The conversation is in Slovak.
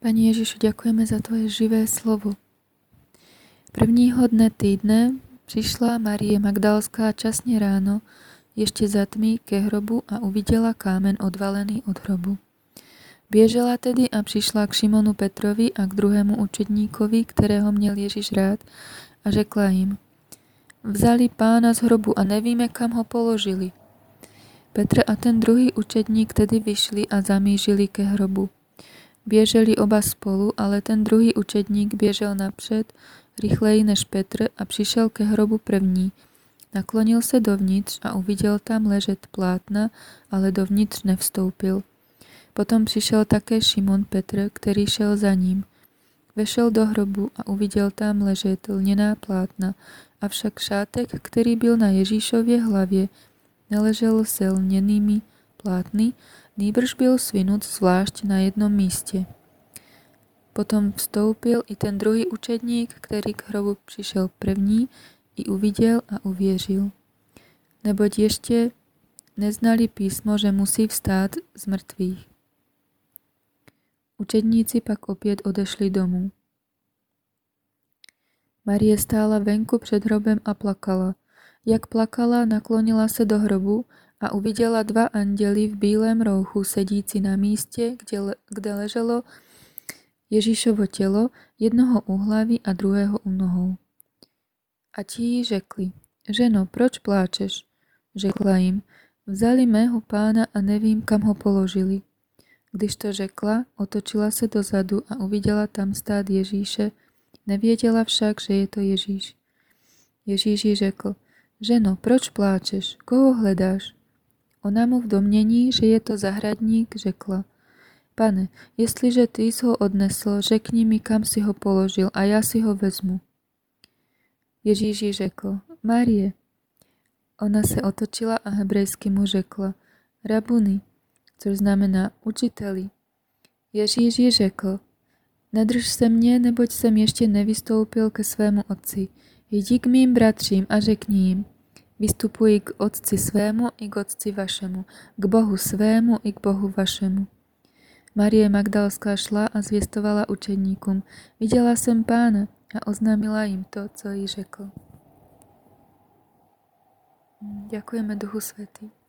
Pani Ježišu, ďakujeme za Tvoje živé slovo. Prvního dne týdne prišla Marie Magdalská časne ráno, ešte za tmy, ke hrobu a uvidela kámen odvalený od hrobu. Biežela tedy a prišla k Šimonu Petrovi a k druhému učedníkovi, ktorého měl Ježiš rád, a řekla im, vzali pána z hrobu a nevíme, kam ho položili. Petr a ten druhý učedník tedy vyšli a zamížili ke hrobu. Bieželi oba spolu, ale ten druhý učedník biežel napřed, rýchlej než Petr a přišel ke hrobu první. Naklonil se dovnitř a uviděl tam ležet plátna, ale dovnitř nevstoupil. Potom přišel také Šimon Petr, který šel za ním. Vešel do hrobu a uviděl tam ležet lněná plátna, avšak šátek, který byl na Ježíšově hlavě, neležel se lněnými plátny, nýbrž byl svinut zvlášť na jednom míste. Potom vstoupil i ten druhý učedník, který k hrobu přišel první, i uviděl a uvěřil. Neboť ještě neznali písmo, že musí vstát z mŕtvych. Učedníci pak opět odešli domů. Marie stála venku před hrobem a plakala. Jak plakala, naklonila se do hrobu a uvidela dva andely v bílém rouchu sedíci na míste, kde, kde leželo Ježíšovo telo, jednoho u hlavy a druhého u nohou. A ti jí řekli, ženo, proč pláčeš? Řekla im, vzali mého pána a nevím, kam ho položili. Když to řekla, otočila se dozadu a uviděla tam stát Ježíše, nevěděla však, že je to Ježíš. Ježíš jí řekl, ženo, proč pláčeš? Koho hledáš? Ona mu v domnění, že je to zahradník, řekla, pane, jestliže ty jsi ho odnesl, řekni mi, kam si ho položil a já si ho vezmu. Ježíš jí řekl, Marie. Ona se otočila a hebrejsky mu řekla, Rabuny, což znamená učiteli. Ježíš jí řekl, nedrž se mě, neboť jsem ještě nevystoupil ke svému otci. Jdi k mým bratřím a řekni jim, vystupuji k otci svému i k otci vašemu, k Bohu svému i k Bohu vašemu. Marie Magdalská šla a zvěstovala učeníkům, viděla jsem pána a oznámila jim to, co jí řekl. Ďakujeme Duchu Svetý.